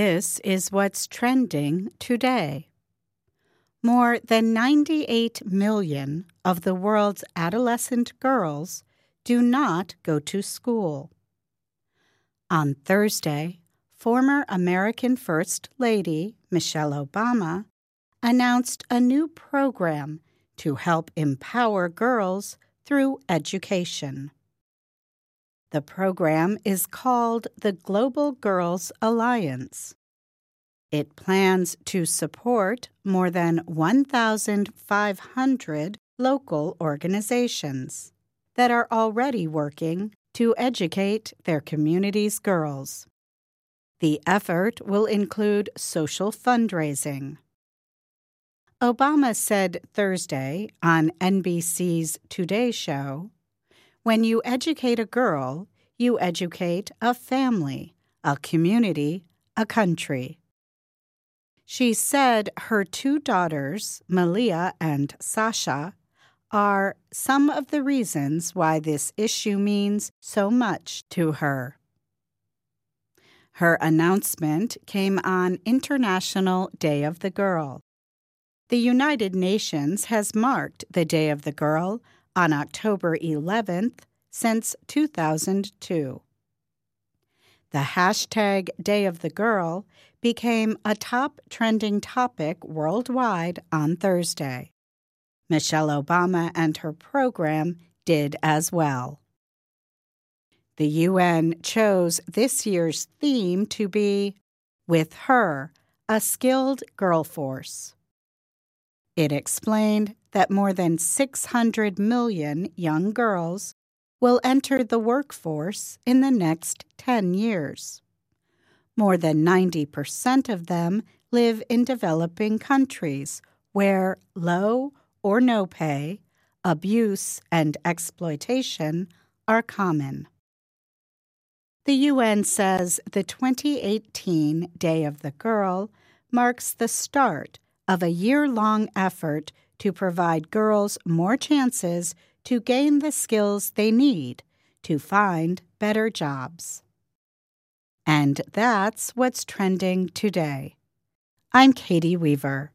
This is what's trending today. More than 98 million of the world's adolescent girls do not go to school. On Thursday, former American First Lady Michelle Obama announced a new program to help empower girls through education. The program is called the Global Girls Alliance. It plans to support more than 1,500 local organizations that are already working to educate their community's girls. The effort will include social fundraising. Obama said Thursday on NBC's Today Show When you educate a girl, you educate a family, a community, a country. She said her two daughters, Malia and Sasha, are some of the reasons why this issue means so much to her. Her announcement came on International Day of the Girl. The United Nations has marked the Day of the Girl on October 11th since 2002. The hashtag Day of the Girl became a top trending topic worldwide on Thursday. Michelle Obama and her program did as well. The UN chose this year's theme to be With Her, a Skilled Girl Force. It explained that more than 600 million young girls will enter the workforce in the next 10 years. More than 90% of them live in developing countries where low or no pay, abuse, and exploitation are common. The UN says the 2018 Day of the Girl marks the start of a year long effort to provide girls more chances to gain the skills they need to find better jobs. And that's what's trending today. I'm Katie Weaver.